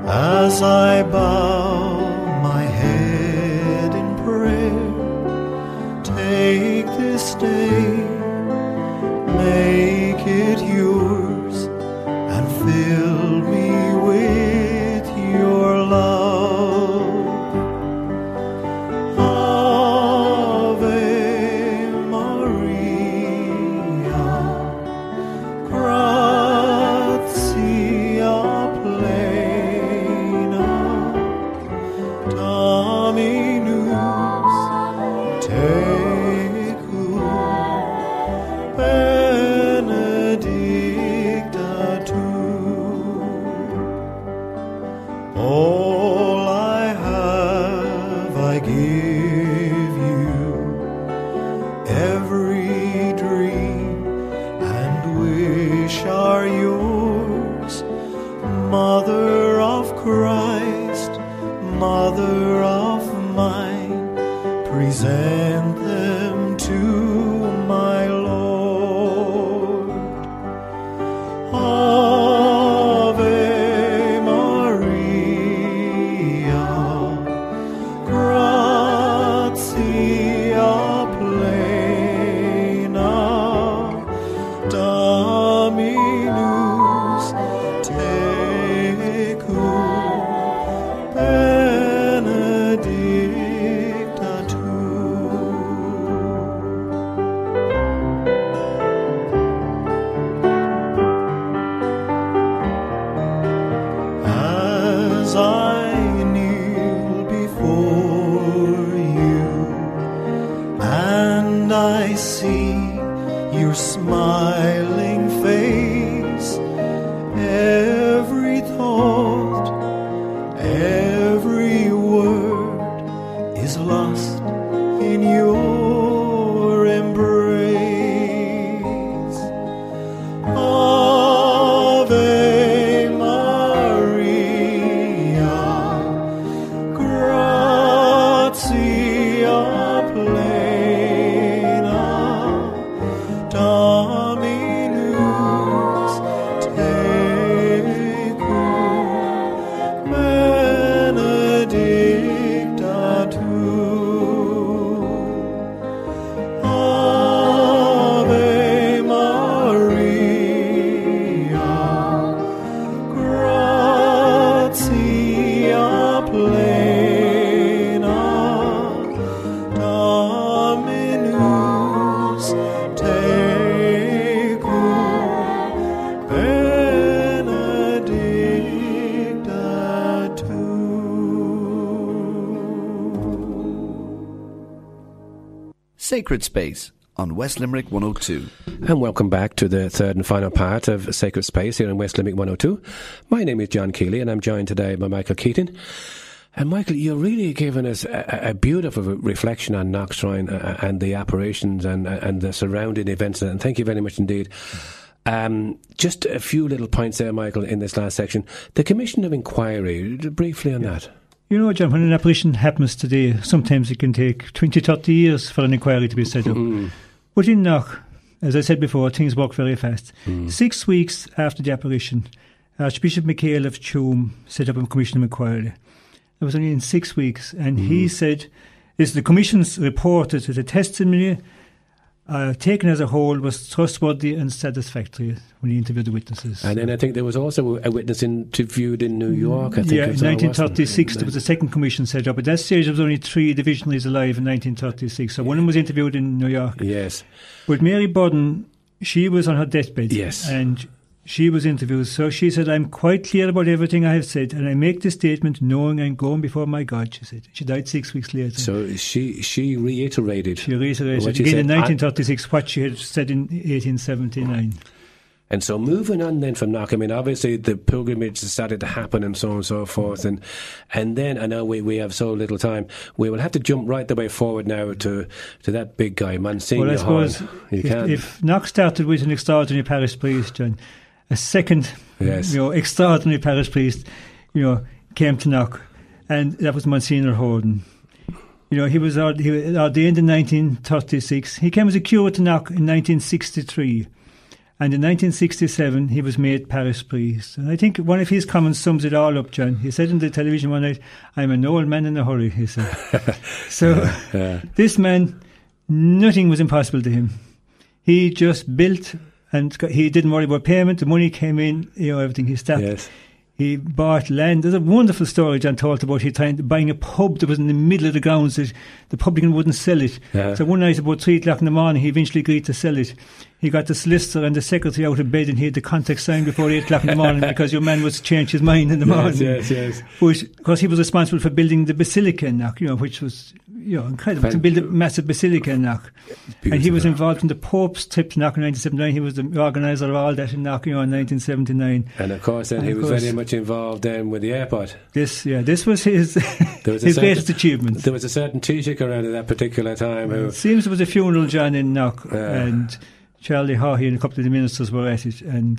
as I bow my head in prayer, take this day, Sacred Space on West Limerick 102. And welcome back to the third and final part of Sacred Space here in West Limerick 102. My name is John Keeley and I'm joined today by Michael Keaton. And Michael, you're really giving us a, a beautiful reflection on Knock's Shrine uh, and the apparitions and, and the surrounding events. And thank you very much indeed. Um, just a few little points there, Michael, in this last section. The Commission of Inquiry, briefly on that. You know, John, when an apparition happens today, sometimes it can take 20, 30 years for an inquiry to be set up. Mm-hmm. But in Knock, as I said before, things work very fast. Mm. Six weeks after the apparition, Archbishop MacHale of Tuam set up a commission of inquiry. It was only in six weeks, and he mm-hmm. said, "Is the commission's reported that the testimony uh, taken as a whole was trustworthy and satisfactory when he interviewed the witnesses." And then I think there was also a witness interviewed in New York. I think yeah, in was, or wasn't it? 1936 there was a second commission set up. At that stage, there was only three divisionaries alive in 1936. So one of them was interviewed in New York. Yes. But Mary Borden, she was on her deathbed. Yes. And she was interviewed. So she said, I'm quite clear about everything I have said, and I make this statement knowing I'm going before my God, she said. She died six weeks later. So she she reiterated. she reiterated what she again in said. 1936 what she had said in 1879. And so moving on then from Knock, I mean, obviously the pilgrimage started to happen and so on and so forth. And and then, I know we, we have so little time, we will have to jump right the way forward now to, to that big guy, Monsignor Well, I Horan. suppose You if, can't. if Knox started with an extraordinary parish priest, John, a second, Yes. you know, extraordinary parish priest, you know, came to Knock, and that was Monsignor Horan. You know, he was ord- he was ordained in 1936. He came as a curate to Knock in 1963. And in 1967, he was made parish priest. And I think one of his comments sums it all up, John. He said on the television one night, I'm an old man in a hurry, he said. [laughs] so, Yeah. this man, nothing was impossible to him. He just built and he didn't worry about payment. The money came in, you know, everything. He started. yes. He bought land. There's a wonderful story John told about he trying buying a pub that was in the middle of the grounds that the publican wouldn't sell it. Yeah. So one night about three o'clock in the morning, he eventually agreed to sell it. He got the solicitor and the secretary out of bed, and he had the contract signed before eight o'clock in the morning because your man was to change his mind in the [laughs] morning. Yes, yes, yes. But because he was responsible for building the basilica in Knock, you know, which was you know incredible to build a massive basilica in Knock. And he was involved in the Pope's trip to Knock in 1979. He was the organizer of all that in Knock, you know, in 1979. And of course, then And he was course- very much involved then with the airport. This, yeah, this was his [laughs] There was his certain- greatest achievement. There was a certain Taoiseach around at that particular time who. It seems there was a funeral, John, in Knock, Yeah. and Charlie Haughey and a couple of the ministers were at it, and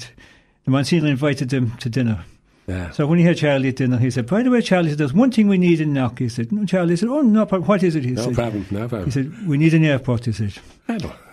the Monsignor invited them to dinner. Yeah. So when he had Charlie at dinner, he said, "By the way, Charlie, said, there's one thing we need in Knock." He said, "No, Charlie." Said, "Oh, no problem. What is it?" He No said. problem, no problem. He said, "We need an airport." He said.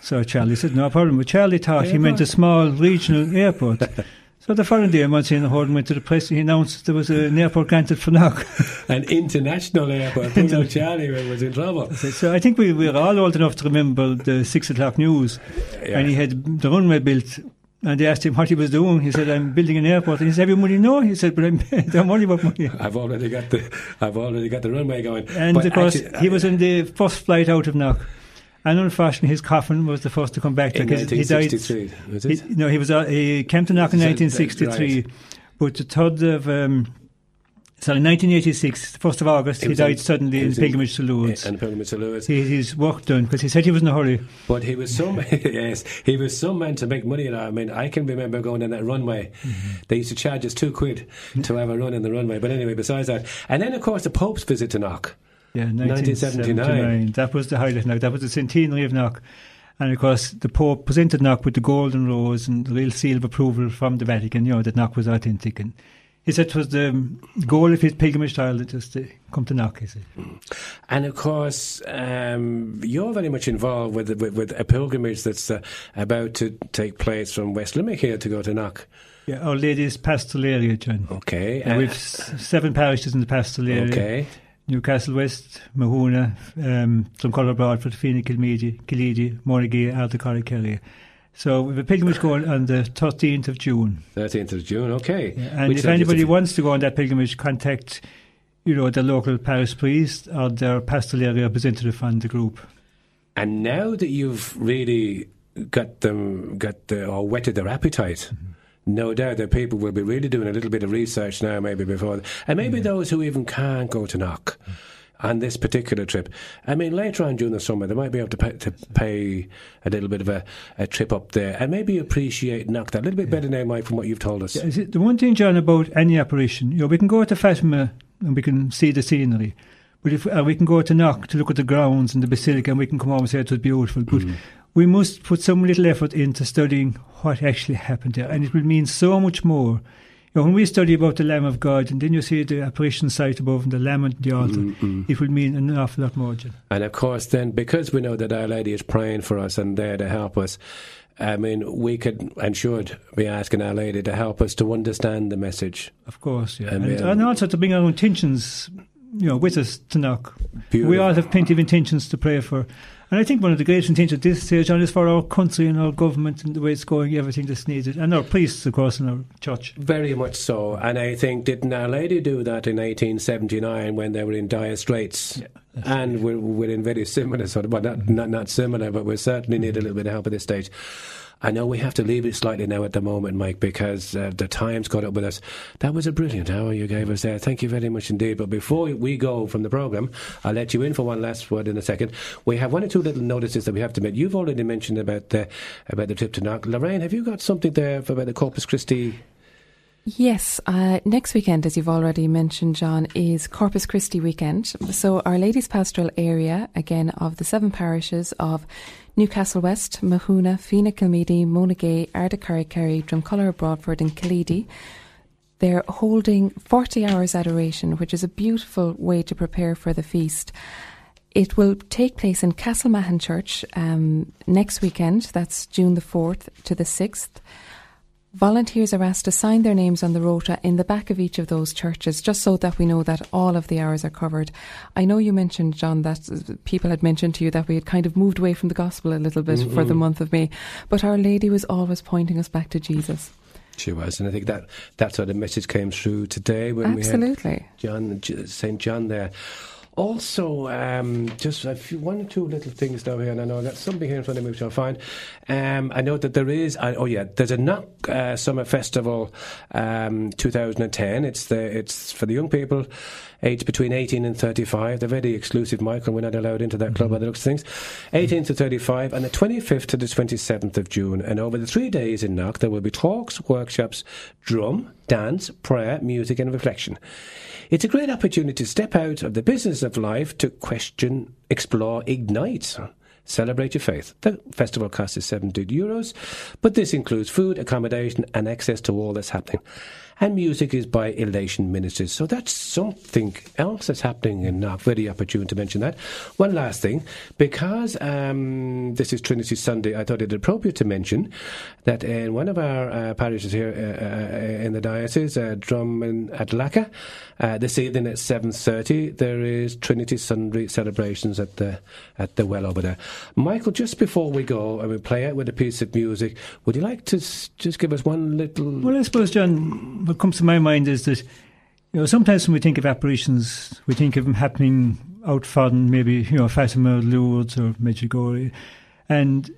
So Charlie said, "No problem." But Charlie thought he meant a small regional airport. [laughs] So the following day, Monsignor Horan went to the press and he announced there was an airport granted for Knock. [laughs] An international airport. Old Charlie was in trouble. So I think we were all old enough to remember the six o'clock news, Yeah. and he had the runway built. And they asked him what he was doing. He said, "I'm building an airport." And he said, "Have you money?" No. He said, "But I'm [laughs] don't worry about money." I've already got the I've already got the runway going. And But of course, actually, he was in the first flight out of Knock. And unfortunately, his coffin was the first to come back in because he died. 1963. Was He, no, he was. Uh, he came to Knock in 1963, right. but the third of um, sorry, 1986, first of August, He he was in- died suddenly in in- pilgrimage to Lourdes. and Pilgrimage to Lourdes. he, his work done because he said he was in a hurry. But he was some [laughs] yes, he was some man to make money. You know, I mean, I can remember going on that runway. Mm-hmm. They used to charge us two quid to have a run in the runway. But anyway, besides that, and then of course the Pope's visit to Knock. Yeah, 1979. 1979. That was the highlight. Now that was the centenary of Knock, and of course the Pope presented Knock with the golden rose and the real seal of approval from the Vatican. You know that Knock was authentic, and he said it was the goal of his pilgrimage style that just to come to Knock. He said. And of course, um, you're very much involved with, with with a pilgrimage that's uh, about to take place from West Limerick here to go to Knock. Yeah, Our Lady's pastoral area, John. Okay. And uh, we've s- seven parishes in the pastoral area. okay. Newcastle West, Mahoonagh, um, Drumcollogher Broadford, Feenagh, Kilmeedy, Killeedy, Morrigay, Ardacora, Kerry. So we have a pilgrimage going on the 13th of June. 13th of June. Okay. And Which if anybody wants to go on that pilgrimage, contact you know, the local parish priest or their pastoral area representative from the group. And now that you've really got them, got the, or whetted their appetite, no doubt that people will be really doing a little bit of research now, maybe before, and maybe those who even can't go to Knock on this particular trip. I mean, later on during the summer, they might be able to pay, to pay a little bit of a, a trip up there and maybe appreciate Knock that a little bit better now, Mike, from what you've told us. Yeah, is it- the one thing, John, about any apparition, you know, we can go to Fatima and we can see the scenery, but if uh, we can go to Knock to look at the grounds and the basilica, and we can come home and say it was beautiful. But we must put some little effort into studying what actually happened there, and it will mean so much more. You know, when we study about the Lamb of God, and then you see the apparition site above and the Lamb and the altar, mm, mm. it will mean an awful lot more, John. And of course, then because we know that Our Lady is praying for us and there to help us, I mean, we could and should be asking Our Lady to help us to understand the message. Of course, yeah. And, And, and also to bring our intentions, you know, with us to Knock. We all have plenty of intentions to pray for. And I think one of the greatest intentions at this stage, John, is for our country and our government and the way it's going, everything that's needed. And our priests, of course, and our church. Very much so. And I think, didn't Our Lady do that in 1879 when they were in dire straits? and we're, we're in very similar sort of, well, not, not, not similar, but we certainly need a little bit of help at this stage. I know we have to leave it slightly now at the moment, Mike, because uh, the time's caught up with us. That was a brilliant hour you gave us there. Thank you very much indeed. But before we go from the programme, I'll let you in for one last word in a second. We have one or two little notices that we have to make. You've already mentioned about the about the trip to Knock. Lorraine, have you got something there for about the Corpus Christi? Yes, uh, next weekend, as you've already mentioned, John, is Corpus Christi weekend. So, Our Lady's Pastoral area, again, of the seven parishes of Newcastle West, Mahoonagh, Feenagh Kilmeedy, Monagay, Ardacurry, Drumcollogher, Broadford, and Killeedy. They're holding 40 hours adoration, which is a beautiful way to prepare for the feast. It will take place in Castlemahon Church um, next weekend. That's June the 4th to the 6th. Volunteers are asked to sign their names on the rota in the back of each of those churches, just so that we know that all of the hours are covered. I know you mentioned, John, that people had mentioned to you that we had kind of moved away from the gospel a little bit mm-hmm. for the month of May, but Our Lady was always pointing us back to Jesus. She was, and I think that that's how the message came through today when Absolutely. we had John Saint John there. Also, um, just a few, one or two little things down here, and I know I've got something here in front of me which I'll find. Um, I know that there is, uh, oh yeah, there's a Knock uh, Summer Festival um, 2010. It's the it's for the young people aged between 18 and 35. They're very exclusive, Michael. We're not allowed into that club by mm-hmm. the looks of things. 18 to 35, and the 25th to the 27th of June. And over the three days in Knock, there will be talks, workshops, drum, dance, prayer, music, and reflection. It's a great opportunity to step out of the business of life to question, explore, ignite. Celebrate your faith. The festival cost is 70 euros, but this includes food, accommodation, and access to all that's happening and music is by Elation Ministers. So that's something else that's happening, and not very opportune to mention that. One last thing, because um, this is Trinity Sunday, I thought it appropriate to mention that in one of our uh, parishes here uh, uh, in the diocese, uh, Drum and Adlaka, uh, this evening at seven thirty, there is Trinity Sunday celebrations at the at the well over there. Michael, just before we go and we play out with a piece of music, would you like to s- just give us one little? Well, I suppose, John what comes to my mind is that you know sometimes when we think of apparitions, we think of them happening out from maybe you know Fatima, Lourdes, or Medjugorje, and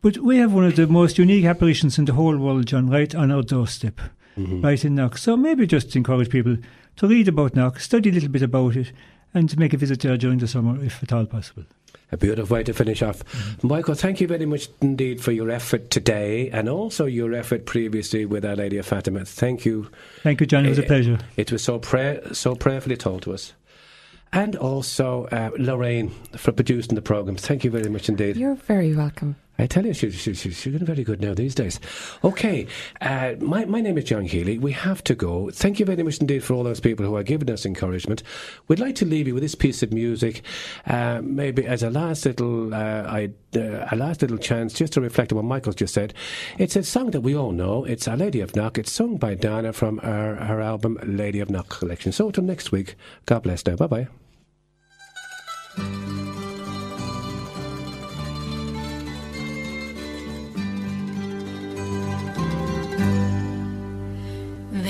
but we have one of the most unique apparitions in the whole world, John, right on our doorstep, mm-hmm. right in Knock. So maybe just encourage people to read about Knock, study a little bit about it, and to make a visit there during the summer, if at all possible a beautiful way to finish off. Mm-hmm. Michael, thank you very much indeed for your effort today and also your effort previously with Our Lady of Fatima. Thank you. Thank you, John. It was a pleasure. It was so, pray- so prayerfully told to us. And also uh, Lorraine for producing the programme. Thank you very much indeed. You're very welcome. I tell you, she's, she's, she's getting very good now these days. Okay, uh, my, my name is John Healy. We have to go. Thank you very much indeed for all those people who are giving us encouragement. We'd like to leave you with this piece of music, uh, maybe as a last little, uh, I, uh, a last little chance just to reflect on what Michael's just said. It's a song that we all know. It's Our Lady of Knock. It's sung by Dana from her, her album Lady of Knock collection. So until next week, God bless now. Bye bye.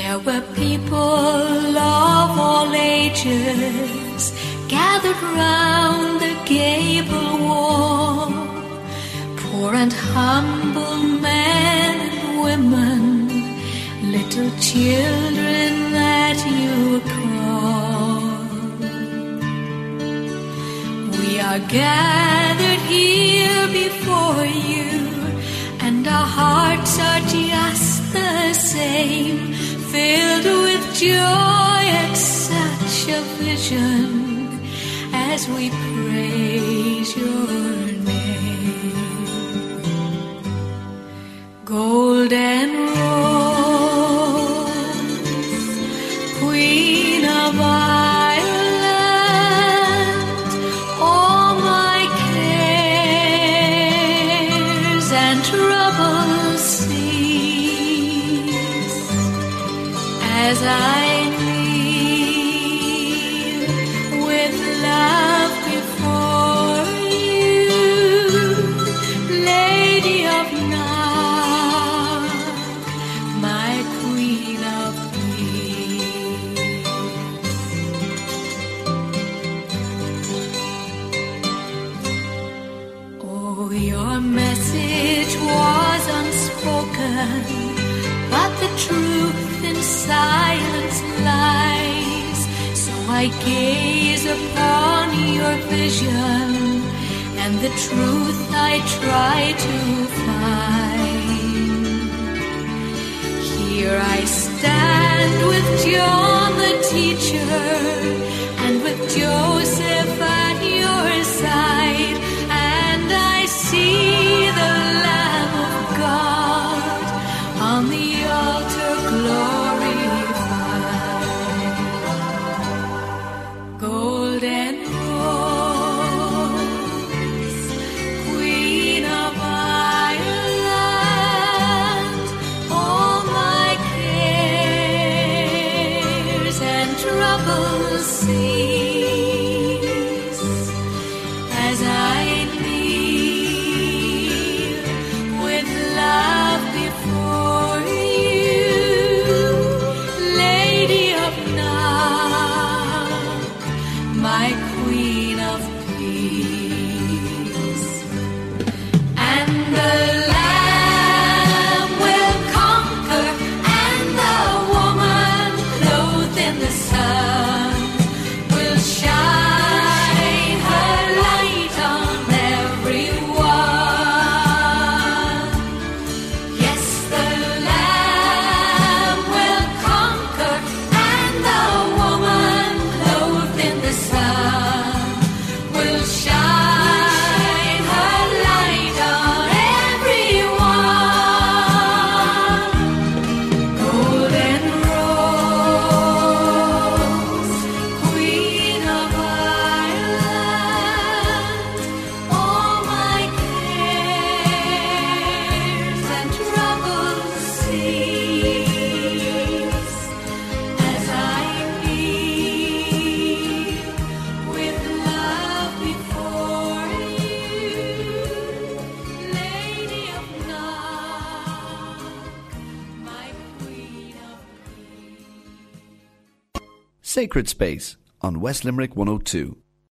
There were people of all ages gathered round the gable wall, poor and humble men and women, little children that you call. We are gathered here before you, and our hearts are just the same filled with joy at such a vision as we praise your name. Golden Rose, and the truth I try to find. Here I stand with John the teacher and with Joe. Sacred Space on West Limerick 102.